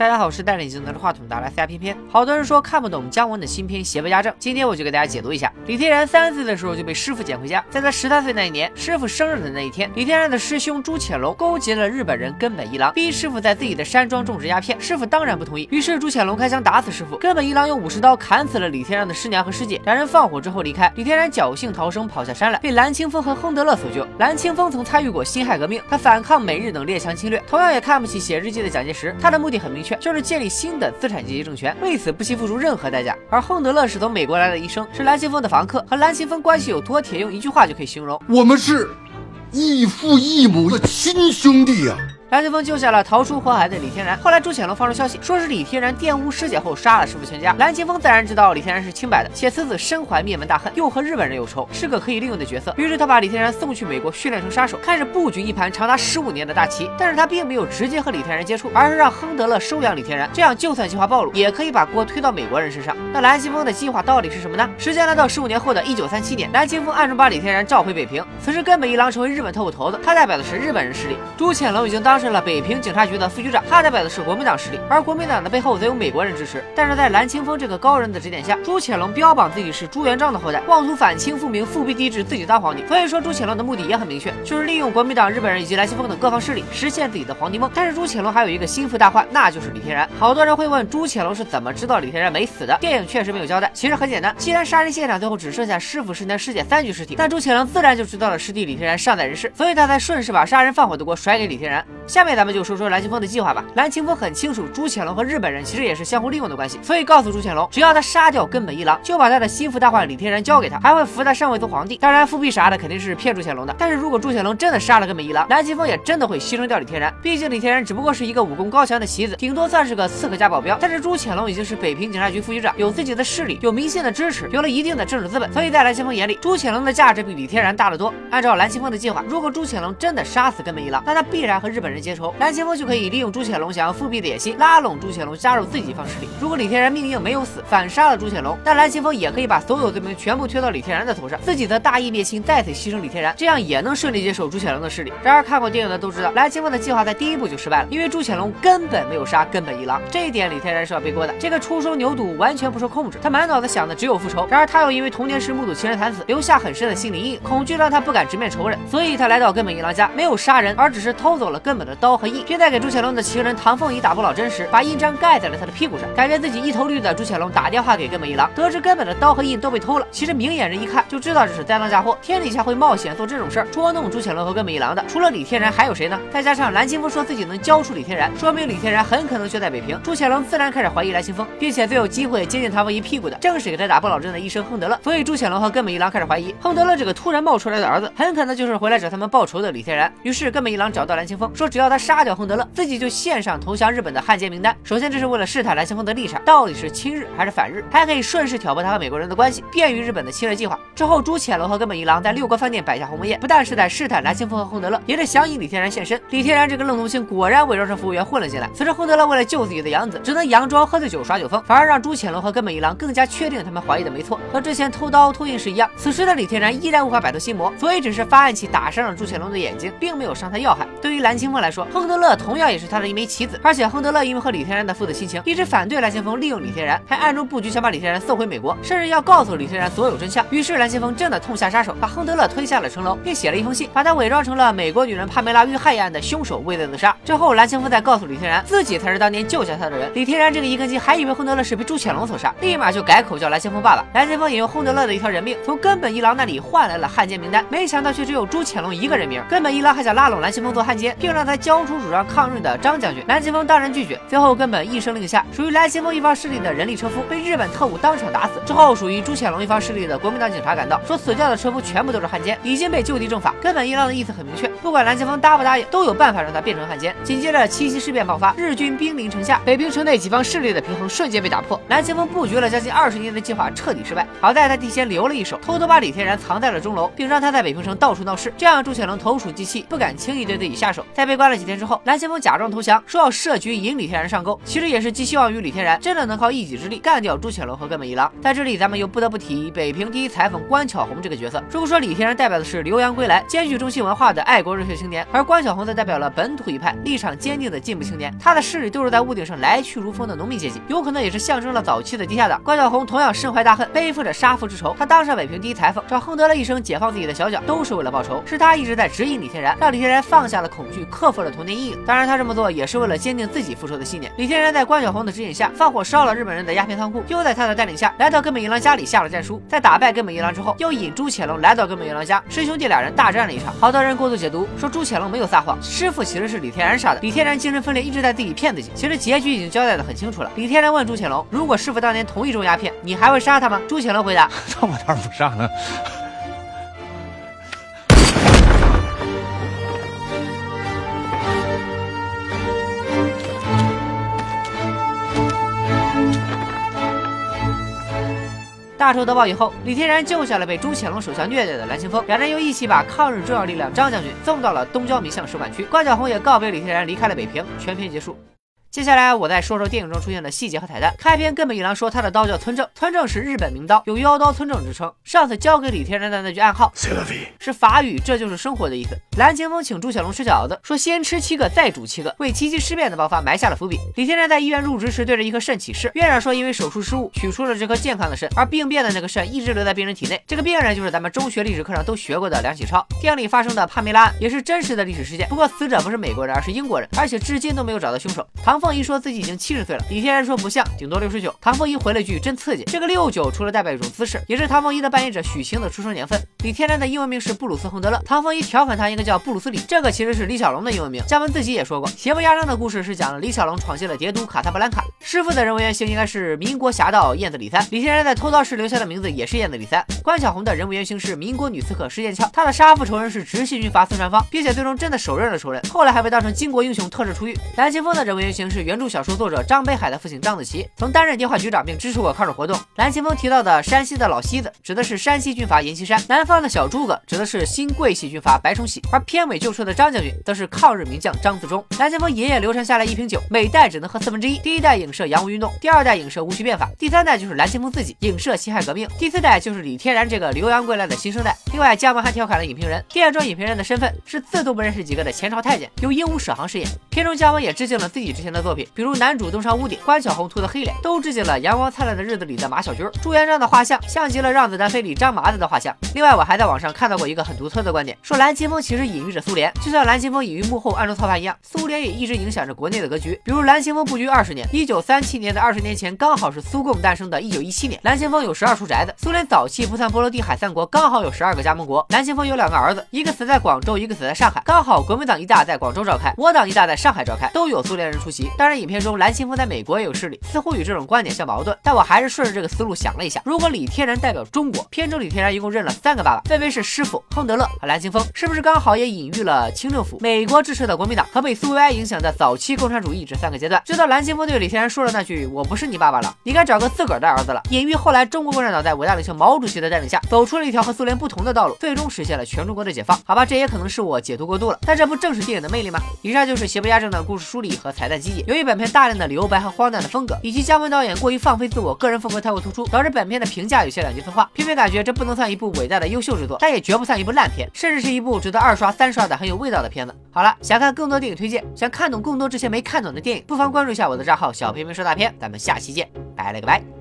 大家好，我是戴着眼镜拿着话筒的阿拉斯加偏偏。好多人说看不懂姜文的新片《邪不压正》，今天我就给大家解读一下。李天然三岁的时候就被师傅捡回家，在他十三岁那一年，师傅生日的那一天，李天然的师兄朱潜龙勾结了日本人根本一郎，逼师傅在自己的山庄种植鸦片。师傅当然不同意，于是朱潜龙开枪打死师傅，根本一郎用武士刀砍死了李天然的师娘和师姐。两人放火之后离开，李天然侥幸逃生，跑下山来，被蓝清风和亨德勒所救。蓝清风曾参与过辛亥革命，他反抗美日等列强侵略，同样也看不起写日记的蒋介石。他的目的很明确，就是建立新的资产阶级政权，为此不惜付出任何代价。而亨德勒是从美国来的医生，是蓝清风的房客，和蓝清风关系有多铁，用一句话就可以形容：我们是异父异母的亲兄弟呀。蓝清风救下了逃出火海的李天然。后来朱潜龙放出消息，说是李天然玷污师姐后杀了师傅全家。蓝清风自然知道李天然是清白的，且此子身怀灭门大恨，又和日本人有仇，是个可以利用的角色。于是他把李天然送去美国训练成杀手，开始布局一盘长达十五年的大棋。但是他并没有直接和李天然接触，而是让亨德勒收养李天然，这样就算计划暴露，也可以把锅推到美国人身上。那蓝清风的计划到底是什么呢？时间来到十五年后的一九三七年，蓝清风暗中把李天然召回北平。此时根本一郎成为日本特务头子，他代表的是日本人势力。朱潜龙已经当上了北平警察。局的副局长，他代表的是国民党势力，而国民党的背后则有美国人支持。但是在蓝清风这个高人的指点下，朱潜龙标榜自己是朱元璋的后代，妄图反清复明、复辟帝制，自己当皇帝。所以说，朱潜龙的目的也很明确，就是利用国民党、日本人以及蓝清风等各方势力，实现自己的皇帝梦。但是朱潜龙还有一个心腹大患，那就是李天然。好多人会问，朱潜龙是怎么知道李天然没死的？电影确实没有交代。其实很简单，既然杀人现场最后只剩下师傅、师娘、师姐三具尸体，那朱潜龙自然就知道了师弟李天然尚在人世，所以他才顺势把杀人放火的锅甩给李天然。下面咱们就说说蓝清风的计划吧。蓝清风很清楚朱潜龙和日本人其实也是相互利用的关系，所以告诉朱潜龙，只要他杀掉根本一郎，就把他的心腹大患李天然交给他，还会扶他上位做皇帝。当然，复辟啥的肯定是骗朱潜龙的。但是如果朱潜龙真的杀了根本一郎，蓝清风也真的会牺牲掉李天然。毕竟李天然只不过是一个武功高强的棋子，顶多算是个刺客加保镖。但是朱潜龙已经是北平警察局副局长，有自己的势力，有民心的支持，有了一定的政治资本，所以在蓝清风眼里，朱潜龙的价值比李天然大得多。按照蓝清风的计划，如果朱潜龙真的杀死根本一郎，那他必然和日本人结仇，蓝清风就可以利用朱潜龙想要复辟的野心，拉拢朱潜龙加入自己方势力。如果李天然命硬没有死，反杀了朱潜龙，那蓝清风也可以把所有罪名全部推到李天然的头上，自己则大义灭亲，再次牺牲李天然，这样也能顺利接手朱潜龙的势力。然而看过电影的都知道，蓝清风的计划在第一步就失败了，因为朱潜龙根本没有杀根本一郎，这一点李天然是要背锅的。这个初生牛犊完全不受控制，他满脑子想的只有复仇。然而他又因为童年时目睹情人惨死，留下很深的心理阴影，恐惧让他不敢直面仇人，所以他来到根本一郎家，没有杀人，而只是偷走了根本的刀和印，并在给朱潜龙的情人唐凤仪打破老针时，把印章盖在了他的屁股上。感觉自己一头绿的朱潜龙打电话给根本一郎，得知根本的刀和印都被偷了。其实明眼人一看就知道这是栽赃嫁祸，天底下会冒险做这种事儿捉弄朱潜龙和根本一郎的，除了李天然还有谁呢？再加上蓝清风说自己能交出李天然，说明李天然很可能就在北平。朱潜龙自然开始怀疑蓝清风，并且最有机会接近唐凤仪屁股的正是给他打破老针的医生亨德勒。所以朱潜龙和根本一郎开始怀疑亨德勒这个突然冒出来的儿子，很可能就是回来找他们报仇的李天然。于是根本一郎找到蓝清风，说只只要他杀掉亨德勒，自己就献上投降日本的汉奸名单。首先这是为了试探蓝清风的立场到底是亲日还是反日，还可以顺势挑拨他和美国人的关系，便于日本的侵略计划。之后朱潜龙和根本一郎在六国饭店摆下鸿门宴，不但是在试探蓝清风和亨德勒，也是想引李天然现身。李天然这个愣头青果然伪装成服务员混了进来。此时亨德勒为了救自己的养子，只能佯装喝醉酒耍酒疯，反而让朱潜龙和根本一郎更加确定他们怀疑的没错，和之前偷刀偷印是一样。此时的李天然依然无法摆脱心魔，所以只是发暗器打伤了朱潜龙的眼睛，并没有伤他要害。对于蓝清来说，亨德勒同样也是他的一枚棋子，而且亨德勒因为和李天然的父子亲情，一直反对蓝清风利用李天然，还暗中布局想把李天然送回美国，甚至要告诉李天然所有真相。于是蓝清风真的痛下杀手，把亨德勒推下了城楼，并写了一封信，把他伪装成了美国女人帕梅拉遇害一案的凶手，畏罪自杀。之后蓝清风再告诉李天然，自己才是当年救下他的人。李天然这个一根筋，还以为亨德勒是被朱潜龙所杀，立马就改口叫蓝清风爸爸。蓝清风也用亨德勒的一条人命，从根本一郎那里换来了汉奸名单，没想到却只有朱潜龙一个人名。根本一郎还想拉拢蓝清风做汉奸，并让他交出主张抗日的张将军。蓝清风当然拒绝。最后根本一声令下，属于蓝清风一方势力的人力车夫被日本特务当场打死。之后属于朱潜龙一方势力的国民党警察赶到，说死掉的车夫全部都是汉奸，已经被就地正法。根本一郎的意思很明确，不管蓝清风答不答应，都有办法让他变成汉奸。紧接着七七事变爆发，日军兵临城下，北平城内几方势力的平衡瞬间被打破。蓝清风布局了将近二十年的计划彻底失败。好在他提前留了一手，偷偷把李天然藏在了钟楼，并让他在北平城到处闹事，这样朱潜龙投鼠忌器，不敢轻易对自己下手。在被关了几天之后，蓝先锋假装投降，说要设局引李天然上钩，其实也是寄希望于李天然真的能靠一己之力干掉朱潜龙和根本一郎。在这里，咱们又不得不提北平第一裁缝关巧红这个角色。如果说李天然代表的是留洋归来、兼具中西文化的爱国热血青年，而关巧红则代表了本土一派、立场坚定的进步青年，他的势力都是在屋顶上来去如风的农民阶级，有可能也是象征了早期的地下党。关巧红同样身怀大恨，背负着杀父之仇，他当上北平第一裁缝，找亨德勒一生解放自己的小脚，都是为了报仇。是他一直在指引李天然，让李天然放下了恐惧，克服了童年阴影。当然，他这么做也是为了坚定自己复仇的信念。李天然在关晓红的指引下，放火烧了日本人的鸦片仓库，又在他的带领下来到根本一郎家里下了战书。在打败根本一郎之后，又引朱潜龙来到根本一郎家，师兄弟俩人大战了一场。好多人过度解读，说朱潜龙没有撒谎，师傅其实是李天然杀的。李天然精神分裂，一直在自己骗自己。其实结局已经交代的很清楚了。李天然问朱潜龙，如果师傅当年同意种鸦片，你还会杀他吗？朱潜龙回答：那我当然不杀了。大仇得报以后，李天然救下了被朱潜龙手下虐待的蓝青峰，两人又一起把抗日重要力量张将军送到了东郊民巷使馆区。关晓红也告别李天然，离开了北平。全片结束。接下来我再说说电影中出现的细节和彩蛋。开篇根本一郎说他的刀叫村正，村正是日本名刀，有妖刀村正之称。上次交给李天然的那句暗号是法语，这就是生活的意思。蓝青峰请朱小龙吃饺子，说先吃七个再煮七个，为七七事变的爆发埋下了伏笔。李天然在医院入职时对着一颗肾起誓，院长说因为手术失误取出了这颗健康的肾，而病变的那个肾一直留在病人体内。这个病人就是咱们中学历史课上都学过的梁启超。电影里发生的帕梅拉案也是真实的历史事件，不过死者不是美国人，而是英国人，而且至今都没有找到凶手。唐凤仪说自己已经。七十岁了，李天然说不像，顶多六十九。唐凤仪回了句真刺激。这个六九除了代表一种姿势，也是唐凤仪的扮演者许晴的出生年份。李天然的英文名是布鲁斯亨德勒，唐凤仪调侃他应该叫布鲁斯李，这个其实是李小龙的英文名。姜文自己也说过，邪不压正的故事是讲了李小龙闯进了蝶都卡萨布兰卡，师傅的人物原型应该是民国侠盗燕子李三。李天然在偷刀时留下的名字也是燕子李三。关晓红的人物原型是民国女刺客施剑翘，她的杀父仇人是直系军阀孙传芳，并且最终真的手刃了仇人，后来还被当成巾帼英雄特赦出狱。蓝青峰的人物原型是原著小说作者张北海的父亲。张子琪曾担任电话局长，并支持过抗日活动。蓝青峰提到的山西的老西子，指的是山西军阀阎锡山；南方的小诸葛，指的是新桂系军阀白崇禧。而片尾救出的张将军，则是抗日名将张自忠。蓝青峰爷爷流传下来一瓶酒，每代只能喝四分之一。第一代影射洋务运动，第二代影射戊戌变法，第三代就是蓝青峰自己影射辛亥革命，第四代就是李天然这个留洋归来的新生代。另外，姜文还调侃了影评人，电影中影评人的身份是自都不认识几个的前朝太监，由鹦鹉舍航饰演。片中姜文也致敬了自己之前的作品，比如男主登上屋顶，关小红涂的黑脸，都致敬了《阳光灿烂的日子》里的马小军。朱元璋的画像像极了《让子弹飞》里张麻子的画像。另外，我还在网上看到过一个很独特的观点，说蓝青峰其实隐喻着苏联，就像蓝青峰隐喻幕后暗中操盘一样，苏联也一直影响着国内的格局。比如蓝青峰布局二十年，一九三七年的二十年前刚好是苏共诞生的一九一七年，蓝青峰有十二处宅子。苏联早期不算波罗的海三国，刚好有十二个加盟国。蓝青峰有两个儿子，一个死在广州，一个死在上海，刚好国民党一大在广州召开，我党一大在上海召开，都有苏联人出席。当然，影片中蓝青峰在美国也有势力，似乎与这种观点相矛盾。但我还是顺着这个思路想了一下，如果李天然代表中国，片中李天然一共认了三个爸爸，分别是师傅亨德勒和蓝青峰，是不是刚好也隐喻了清政府、美国支持的国民党和被苏维埃影响的早期共产主义这三个阶段？直到蓝青峰对李天然说了那句“我不是你爸爸了，你该找个自个儿的儿子了”，隐喻后来中国共产党在伟大领袖毛主席的带领下，走出了一条和苏联不同的道路，最终实现了全中国的解放。好吧，这也可能是我解读过度了，但这不正是电影的魅力吗？以上就是邪不压正的故事梳理和彩蛋集锦。由于本片大量的留白和荒诞的风格，以及姜文导演过于放飞自我，个人风格太过突出，导致本片的评价有些两极分化。偏偏感觉这不能算一部伟大的优秀之作，但也绝不算一部烂片，甚至是一部值得二刷三刷的很有味道的片子。好了，想看更多电影推荐，想看懂更多这些没看懂的电影，不妨关注一下我的账号小片片说大片。咱们下期见，拜了个拜。